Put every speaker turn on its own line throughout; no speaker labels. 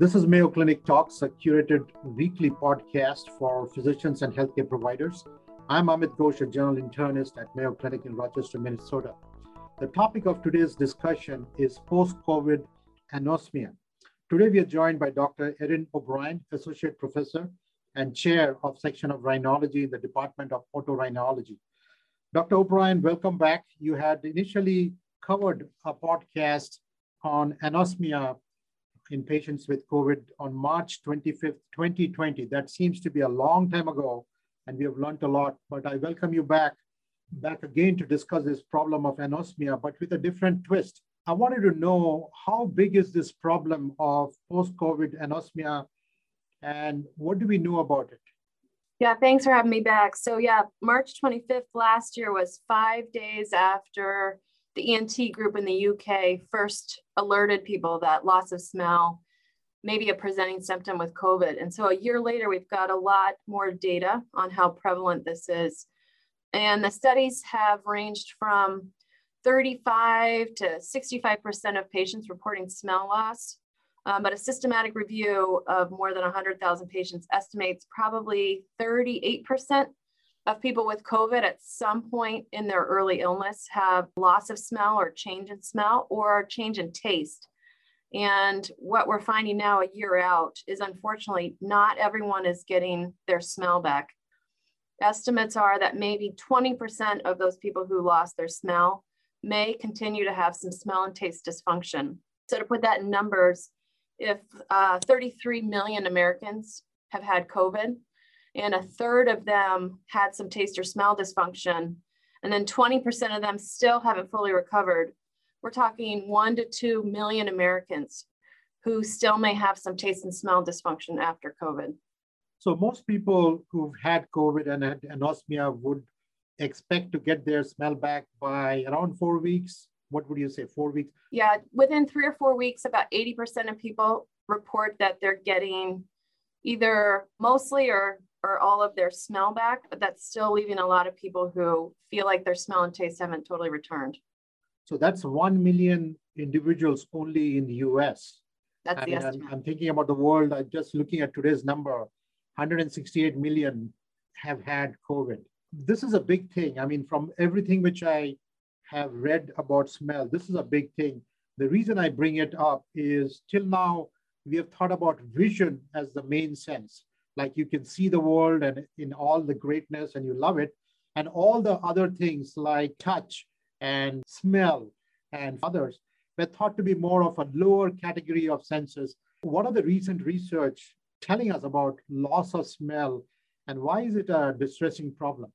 This is Mayo Clinic Talks, a curated weekly podcast for physicians and healthcare providers. I'm Amit Ghosh, a general internist at Mayo Clinic in Rochester, Minnesota. The topic of today's discussion is post COVID anosmia. Today, we are joined by Dr. Erin O'Brien, Associate Professor and Chair of Section of Rhinology in the Department of Otorhinology. Dr. O'Brien, welcome back. You had initially covered a podcast on anosmia in patients with COVID on March 25th, 2020. That seems to be a long time ago, and we have learned a lot, but I welcome you back, back again to discuss this problem of anosmia, but with a different twist. I wanted to know how big is this problem of post-COVID anosmia and what do we know about it?
Yeah, thanks for having me back. So yeah, March 25th last year was five days after the ENT group in the UK first alerted people that loss of smell may be a presenting symptom with COVID. And so a year later, we've got a lot more data on how prevalent this is. And the studies have ranged from 35 to 65% of patients reporting smell loss. Um, but a systematic review of more than 100,000 patients estimates probably 38% of people with COVID at some point in their early illness have loss of smell or change in smell or change in taste. And what we're finding now a year out is unfortunately not everyone is getting their smell back. Estimates are that maybe 20% of those people who lost their smell may continue to have some smell and taste dysfunction. So, to put that in numbers, if uh, 33 million Americans have had COVID, and a third of them had some taste or smell dysfunction, and then 20% of them still haven't fully recovered. We're talking one to two million Americans who still may have some taste and smell dysfunction after COVID.
So most people who've had COVID and had anosmia would expect to get their smell back by around four weeks. What would you say, four weeks?
Yeah, within three or four weeks, about 80% of people report that they're getting either mostly or or all of their smell back, but that's still leaving a lot of people who feel like their smell and taste haven't totally returned.
So that's 1 million individuals only in the US.
That's I the mean, estimate.
I'm, I'm, thinking about the world. I'm just looking at today's number 168 million have had COVID. This is a big thing. I mean, from everything which I have read about smell, this is a big thing. The reason I bring it up is till now, we have thought about vision as the main sense. Like you can see the world and in all the greatness and you love it. And all the other things like touch and smell and others were thought to be more of a lower category of senses. What are the recent research telling us about loss of smell and why is it a distressing problem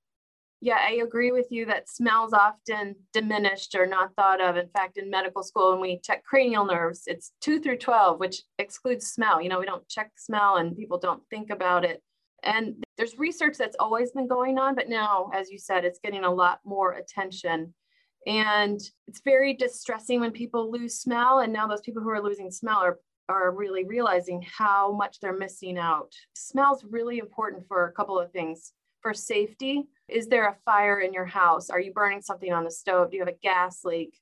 yeah, I agree with you that smells often diminished or not thought of. In fact, in medical school, when we check cranial nerves, it's two through 12, which excludes smell. You know, we don't check smell and people don't think about it. And there's research that's always been going on, but now, as you said, it's getting a lot more attention. And it's very distressing when people lose smell. And now those people who are losing smell are, are really realizing how much they're missing out. Smell's really important for a couple of things for safety. Is there a fire in your house? Are you burning something on the stove? Do you have a gas leak?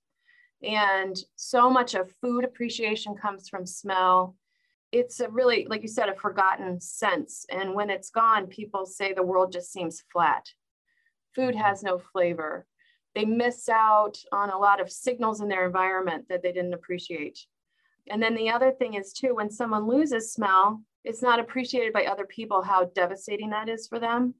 And so much of food appreciation comes from smell. It's a really, like you said, a forgotten sense. And when it's gone, people say the world just seems flat. Food has no flavor. They miss out on a lot of signals in their environment that they didn't appreciate. And then the other thing is, too, when someone loses smell, it's not appreciated by other people how devastating that is for them.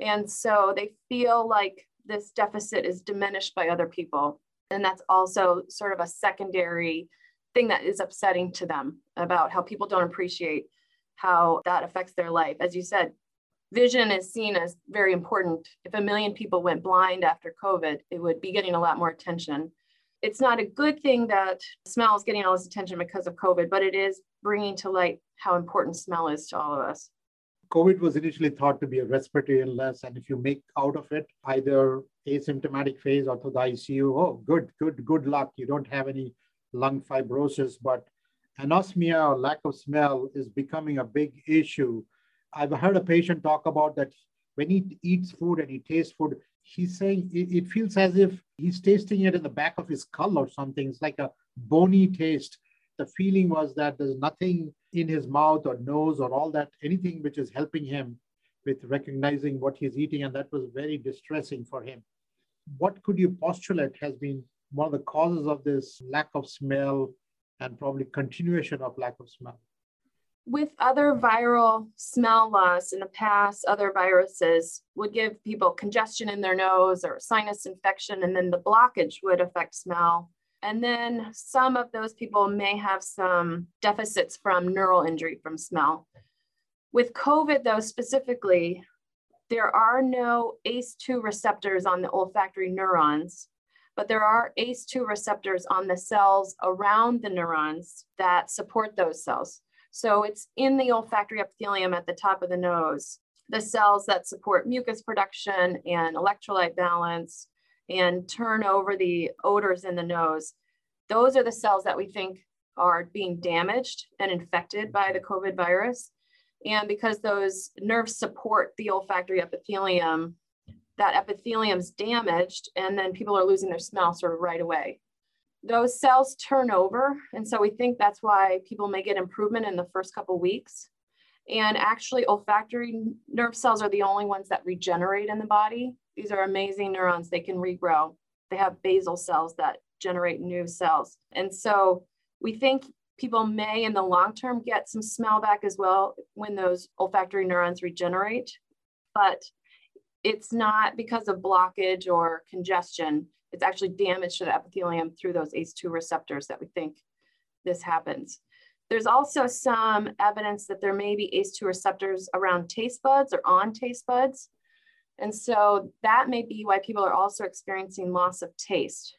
And so they feel like this deficit is diminished by other people. And that's also sort of a secondary thing that is upsetting to them about how people don't appreciate how that affects their life. As you said, vision is seen as very important. If a million people went blind after COVID, it would be getting a lot more attention. It's not a good thing that smell is getting all this attention because of COVID, but it is bringing to light how important smell is to all of us.
COVID was initially thought to be a respiratory illness, and if you make out of it either asymptomatic phase or to the ICU, oh, good, good, good luck. You don't have any lung fibrosis, but anosmia or lack of smell is becoming a big issue. I've heard a patient talk about that when he eats food and he tastes food, he's saying it, it feels as if he's tasting it in the back of his skull or something. It's like a bony taste. The feeling was that there's nothing in his mouth or nose or all that, anything which is helping him with recognizing what he's eating. And that was very distressing for him. What could you postulate has been one of the causes of this lack of smell and probably continuation of lack of smell?
with other viral smell loss in the past, other viruses would give people congestion in their nose or sinus infection, and then the blockage would affect smell. And then some of those people may have some deficits from neural injury from smell. With COVID, though, specifically, there are no ACE2 receptors on the olfactory neurons, but there are ACE2 receptors on the cells around the neurons that support those cells. So it's in the olfactory epithelium at the top of the nose, the cells that support mucus production and electrolyte balance and turn over the odors in the nose. Those are the cells that we think are being damaged and infected by the COVID virus. And because those nerves support the olfactory epithelium, that epithelium's damaged and then people are losing their smell sort of right away those cells turn over. And so we think that's why people may get improvement in the first couple weeks. And actually, olfactory nerve cells are the only ones that regenerate in the body. These are amazing neurons, they can regrow. They have basal cells that generate new cells. And so we think people may, in the long term, get some smell back as well when those olfactory neurons regenerate. But it's not because of blockage or congestion it's actually damage to the epithelium through those ACE2 receptors that we think this happens. There's also some evidence that there may be ACE2 receptors around taste buds or on taste buds. And so that may be why people are also experiencing loss of taste.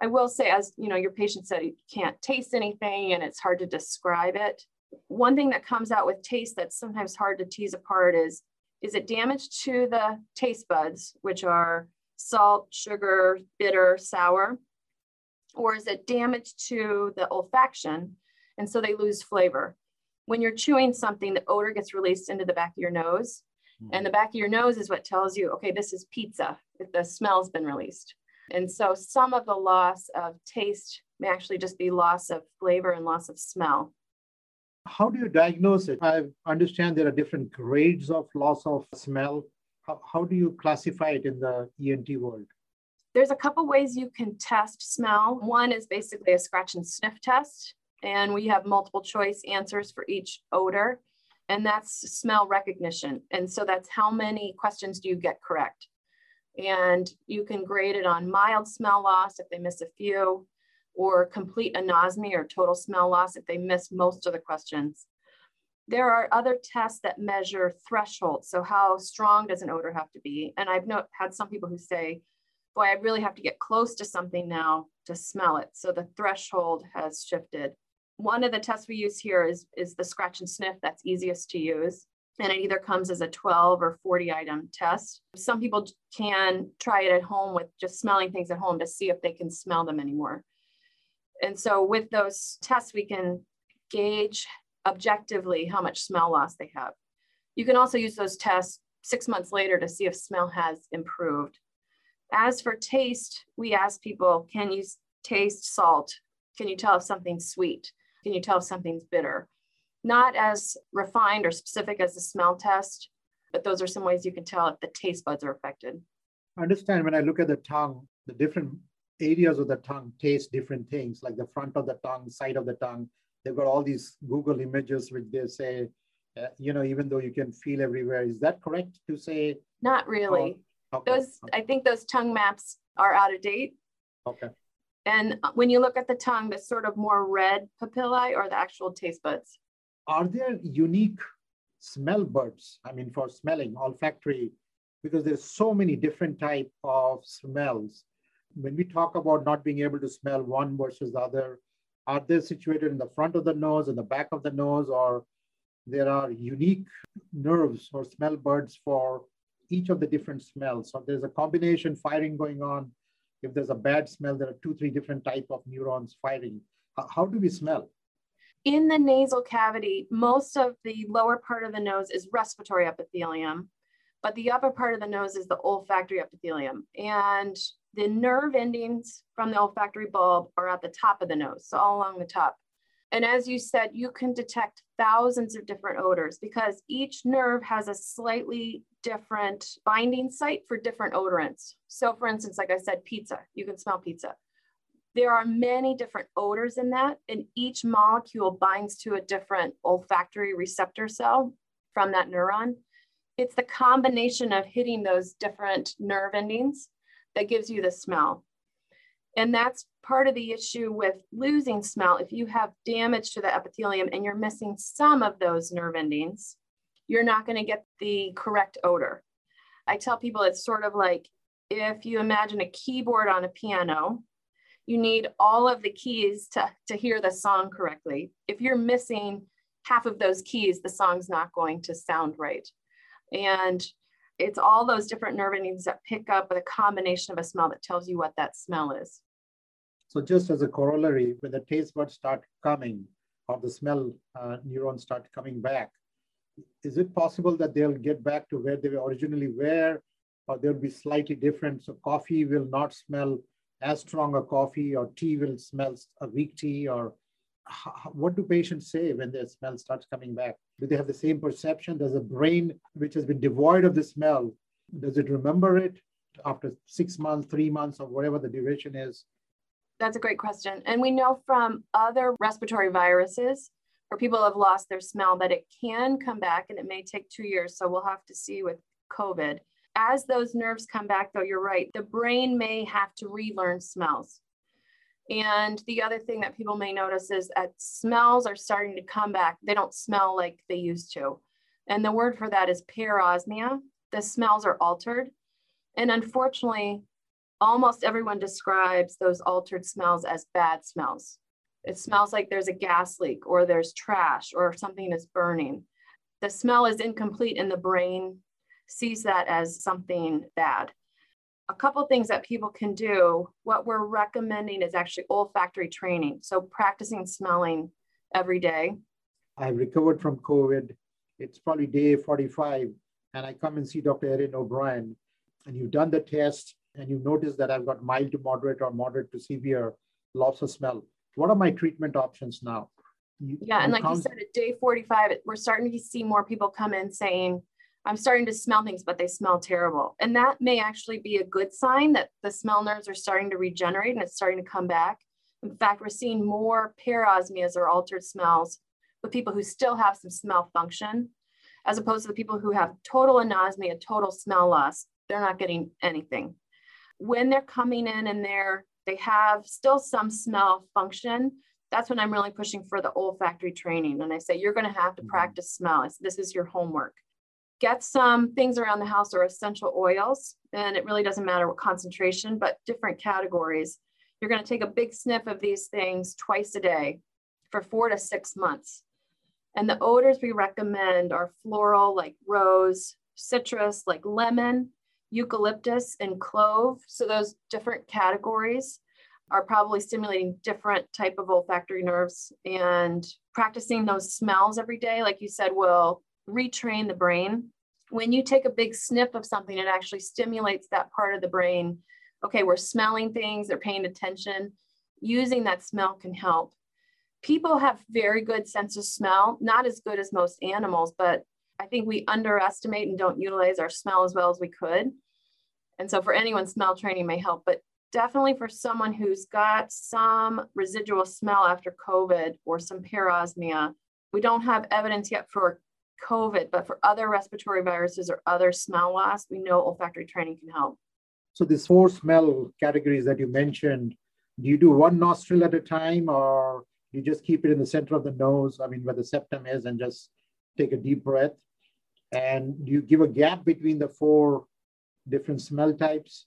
I will say, as you know, your patient said you can't taste anything and it's hard to describe it. One thing that comes out with taste that's sometimes hard to tease apart is, is it damage to the taste buds, which are salt, sugar, bitter, sour? Or is it damage to the olfaction? And so they lose flavor. When you're chewing something, the odor gets released into the back of your nose. And the back of your nose is what tells you, okay, this is pizza, if the smell's been released. And so some of the loss of taste may actually just be loss of flavor and loss of smell.
How do you diagnose it? I understand there are different grades of loss of smell. How, how do you classify it in the ENT world?
There's a couple ways you can test smell. One is basically a scratch and sniff test, and we have multiple choice answers for each odor, and that's smell recognition. And so that's how many questions do you get correct? And you can grade it on mild smell loss if they miss a few, or complete anosmia or total smell loss if they miss most of the questions. There are other tests that measure thresholds. So how strong does an odor have to be? And I've had some people who say, boy, I really have to get close to something now to smell it. So the threshold has shifted. One of the tests we use here is, is the scratch and sniff that's easiest to use. And it either comes as a 12 or 40 item test. Some people can try it at home with just smelling things at home to see if they can smell them anymore. And so with those tests, we can gauge objectively how much smell loss they have. You can also use those tests six months later to see if smell has improved. As for taste, we ask people, can you taste salt? Can you tell if something's sweet? Can you tell if something's bitter? Not as refined or specific as the smell test, but those are some ways you can tell if the taste buds are affected.
I understand when I look at the tongue, the different areas of the tongue taste different things, like the front of the tongue, side of the tongue, they've got all these Google images which they say, uh, you know, even though you can feel everywhere. Is that correct to say?
Not really. Oh, okay. Those, okay. I think those tongue maps are out of date.
Okay.
And uh, when you look at the tongue, the sort of more red papillae or the actual taste buds.
Are there unique smell buds? I mean, for smelling, olfactory, because there's so many different type of smells. When we talk about not being able to smell one versus the other, are they situated in the front of the nose, in the back of the nose, or there are unique nerves or smell buds for each of the different smells. So there's a combination firing going on. If there's a bad smell, there are two, three different type of neurons firing. How, how do we smell?
In the nasal cavity, most of the lower part of the nose is respiratory epithelium, but the upper part of the nose is the olfactory epithelium. And the nerve endings from the olfactory bulb are at the top of the nose, so all along the top. And as you said, you can detect thousands of different odors because each nerve has a slightly different binding site for different odorants. So, for instance, like I said, pizza, you can smell pizza. There are many different odors in that, and each molecule binds to a different olfactory receptor cell from that neuron. It's the combination of hitting those different nerve endings that gives you the smell. And that's part of the issue with losing smell. If you have damage to the epithelium and you're missing some of those nerve endings, you're not going to get the correct odor. I tell people it's sort of like if you imagine a keyboard on a piano, you need all of the keys to, to hear the song correctly. If you're missing half of those keys, the song's not going to sound right. And it's all those different nerve endings that pick up with a combination of a smell that tells you what that smell is.
So just as a corollary, when the taste buds start coming or the smell uh, neurons start coming back, is it possible that they'll get back to where they originally were or they'll be slightly different? So coffee will not smell as strong a coffee or tea will smell a weak tea or what do patients say when their smell starts coming back? Do they have the same perception? Does a brain which has been devoid of the smell, does it remember it after six months, three months, or whatever the duration is?
That's a great question. And we know from other respiratory viruses where people have lost their smell that it can come back and it may take two years. So we'll have to see with COVID. As those nerves come back, though, you're right, the brain may have to relearn smells. And the other thing that people may notice is that smells are starting to come back. They don't smell like they used to. And the word for that is parosmia. The smells are altered. And unfortunately, almost everyone describes those altered smells as bad smells. It smells like there's a gas leak or there's trash or something is burning. The smell is incomplete and the brain sees that as something bad a couple things that people can do. What we're recommending is actually olfactory training. So practicing smelling every day.
I recovered from COVID. It's probably day 45, and I come and see Dr. Erin O'Brien, and you've done the test, and you notice that I've got mild to moderate or moderate to severe loss of smell. What are my treatment options now?
You, yeah, and like you said, at day 45, we're starting to see more people come in saying, I'm starting to smell things, but they smell terrible. And that may actually be a good sign that the smell nerves are starting to regenerate and it's starting to come back. In fact, we're seeing more parosmias or altered smells with people who still have some smell function, as opposed to the people who have total anosmia, total smell loss. They're not getting anything. When they're coming in and they're they have still some smell function, that's when I'm really pushing for the olfactory training. And I say, you're going to have to mm-hmm. practice smell. This is your homework get some things around the house or essential oils, and it really doesn't matter what concentration, but different categories. You're going to take a big sniff of these things twice a day for four to six months. And the odors we recommend are floral, like rose, citrus, like lemon, eucalyptus, and clove. So those different categories are probably stimulating different type of olfactory nerves and practicing those smells every day, like you said, will retrain the brain. When you take a big sniff of something, it actually stimulates that part of the brain. Okay, we're smelling things, they're paying attention. Using that smell can help. People have very good sense of smell, not as good as most animals, but I think we underestimate and don't utilize our smell as well as we could. And so for anyone, smell training may help, but definitely for someone who's got some residual smell after COVID or some parosmia, we don't have evidence yet for COVID, but for other respiratory viruses or other smell loss, we know olfactory training can help.
So these four smell categories that you mentioned, do you do one nostril at a time or you just keep it in the center of the nose, I mean, where the septum is, and just take a deep breath? And you give a gap between the four different smell types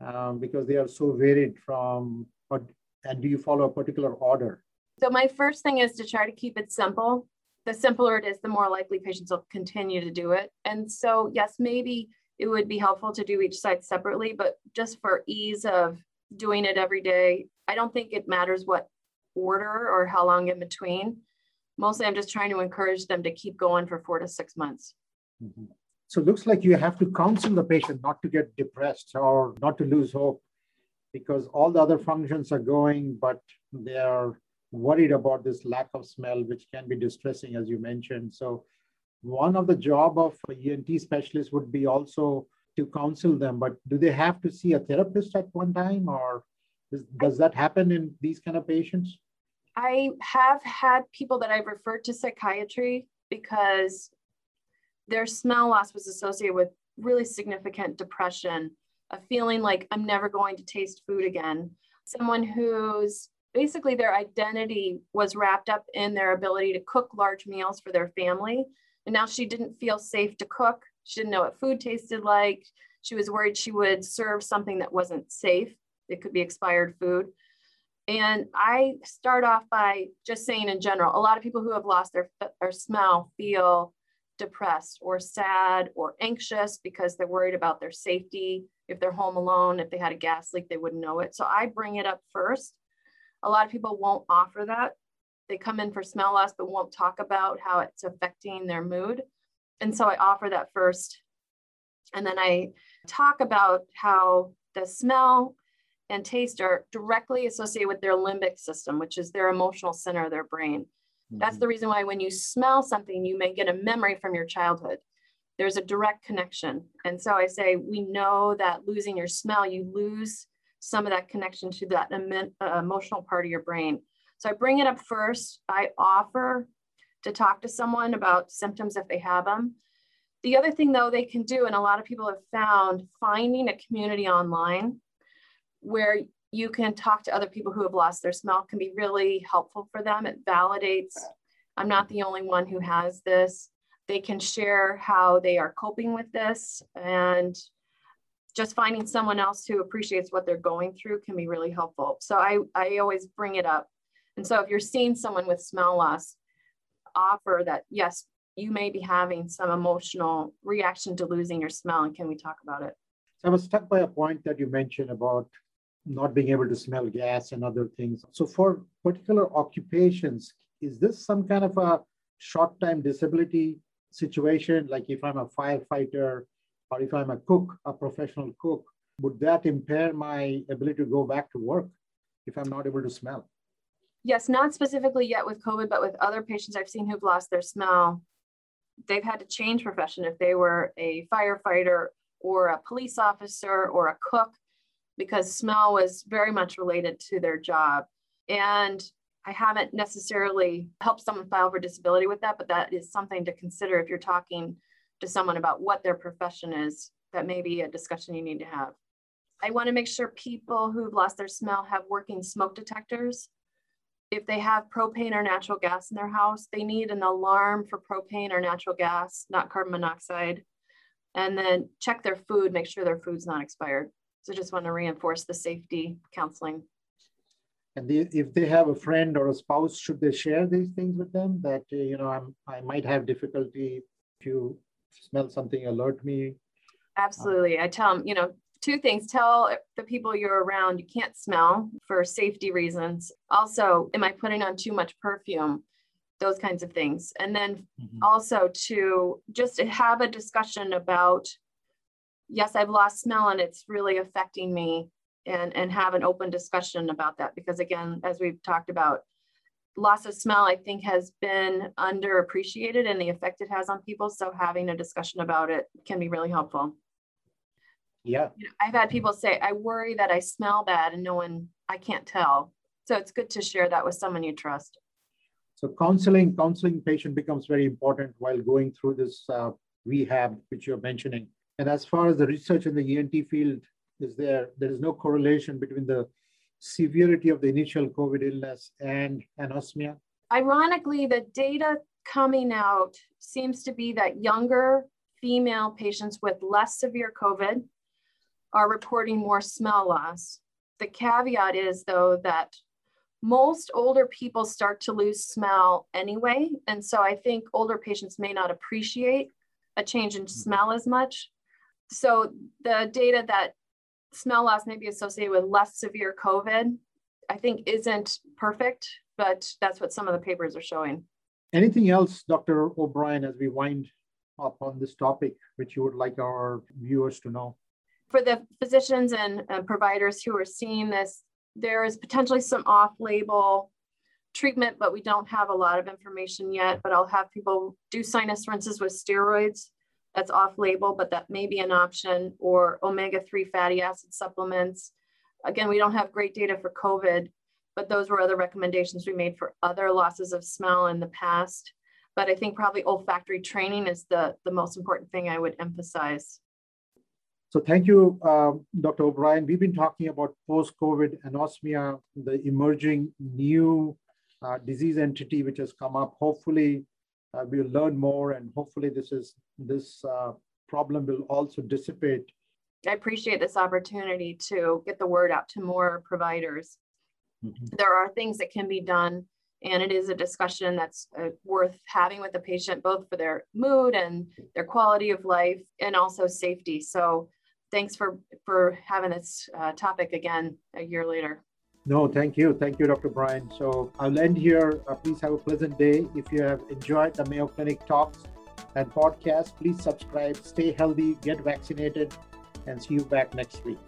um, because they are so varied from, and do you follow a particular order?
So my first thing is to try to keep it simple the simpler it is, the more likely patients will continue to do it. And so, yes, maybe it would be helpful to do each site separately, but just for ease of doing it every day, I don't think it matters what order or how long in between. Mostly, I'm just trying to encourage them to keep going for four to six months.
Mm-hmm. So it looks like you have to counsel the patient not to get depressed or not to lose hope because all the other functions are going, but they are worried about this lack of smell, which can be distressing, as you mentioned. So one of the job of ENT specialist would be also to counsel them, but do they have to see a therapist at one time or does that happen in these kind of patients?
I have had people that I've referred to psychiatry because their smell loss was associated with really significant depression, a feeling like I'm never going to taste food again. Someone who's basically their identity was wrapped up in their ability to cook large meals for their family. And now she didn't feel safe to cook. She didn't know what food tasted like. She was worried she would serve something that wasn't safe. It could be expired food. And I start off by just saying in general, a lot of people who have lost their, their smell feel depressed or sad or anxious because they're worried about their safety. If they're home alone, if they had a gas leak, they wouldn't know it. So I bring it up first. A lot of people won't offer that. They come in for smell loss, but won't talk about how it's affecting their mood. And so I offer that first. And then I talk about how the smell and taste are directly associated with their limbic system, which is their emotional center of their brain. Mm-hmm. That's the reason why when you smell something, you may get a memory from your childhood. There's a direct connection. And so I say, we know that losing your smell, you lose some of that connection to that uh, emotional part of your brain. So I bring it up first. I offer to talk to someone about symptoms if they have them. The other thing, though, they can do, and a lot of people have found finding a community online where you can talk to other people who have lost their smell can be really helpful for them. It validates I'm not the only one who has this. They can share how they are coping with this and just finding someone else who appreciates what they're going through can be really helpful. So I, I always bring it up. And so if you're seeing someone with smell loss, offer that, yes, you may be having some emotional reaction to losing your smell. And can we talk about it?
I was struck by a point that you mentioned about not being able to smell gas and other things. So, for particular occupations, is this some kind of a short time disability situation? Like if I'm a firefighter or if I'm a cook, a professional cook, would that impair my ability to go back to work if I'm not able to smell?
Yes, not specifically yet with COVID, but with other patients I've seen who've lost their smell, they've had to change profession. If they were a firefighter or a police officer or a cook, because smell was very much related to their job. And I haven't necessarily helped someone file for disability with that, but that is something to consider if you're talking to someone about what their profession is. That may be a discussion you need to have. I want to make sure people who've lost their smell have working smoke detectors. If they have propane or natural gas in their house, they need an alarm for propane or natural gas, not carbon monoxide. And then check their food, make sure their food's not expired. So just want to reinforce the safety counseling.
And the, if they have a friend or a spouse, should they share these things with them? That uh, you know, I'm, I might have difficulty if you smell something, alert me.
Absolutely, I tell them, you know, two things. Tell the people you're around you can't smell for safety reasons. Also, am I putting on too much perfume? Those kinds of things. And then mm-hmm. also to just have a discussion about yes, I've lost smell and it's really affecting me and, and have an open discussion about that. Because again, as we've talked about, loss of smell, I think has been underappreciated and the effect it has on people. So having a discussion about it can be really helpful.
Yeah.
I've had people say, I worry that I smell bad and no one, I can't tell. So it's good to share that with someone you trust.
So counseling, counseling patient becomes very important while going through this uh, rehab, which you're mentioning. And as far as the research in the ENT field is there, there is no correlation between the severity of the initial COVID illness and anosmia.
Ironically, the data coming out seems to be that younger female patients with less severe COVID are reporting more smell loss. The caveat is, though, that most older people start to lose smell anyway. And so I think older patients may not appreciate a change in smell as much so the data that smell loss may be associated with less severe COVID, I think isn't perfect, but that's what some of the papers are showing.
Anything else, Dr. O'Brien, as we wind up on this topic, which you would like our viewers to know?
For the physicians and uh, providers who are seeing this, there is potentially some off label treatment, but we don't have a lot of information yet. But I'll have people do sinus rinses with steroids. That's off label, but that may be an option, or omega 3 fatty acid supplements. Again, we don't have great data for COVID, but those were other recommendations we made for other losses of smell in the past. But I think probably olfactory training is the, the most important thing I would emphasize.
So thank you, um, Dr. O'Brien. We've been talking about post-COVID anosmia, the emerging new uh, disease entity which has come up. Hopefully, uh, we'll learn more, and hopefully, this is this uh, problem will also dissipate.
I appreciate this opportunity to get the word out to more providers. Mm-hmm. There are things that can be done, and it is a discussion that's uh, worth having with the patient, both for their mood and their quality of life, and also safety. So, thanks for for having this uh, topic again a year later.
No, thank you. Thank you, Dr. Brian. So I'll end here. Uh, please have a pleasant day. If you have enjoyed the Mayo Clinic Talks and podcast, please subscribe, stay healthy, get vaccinated, and see you back next week.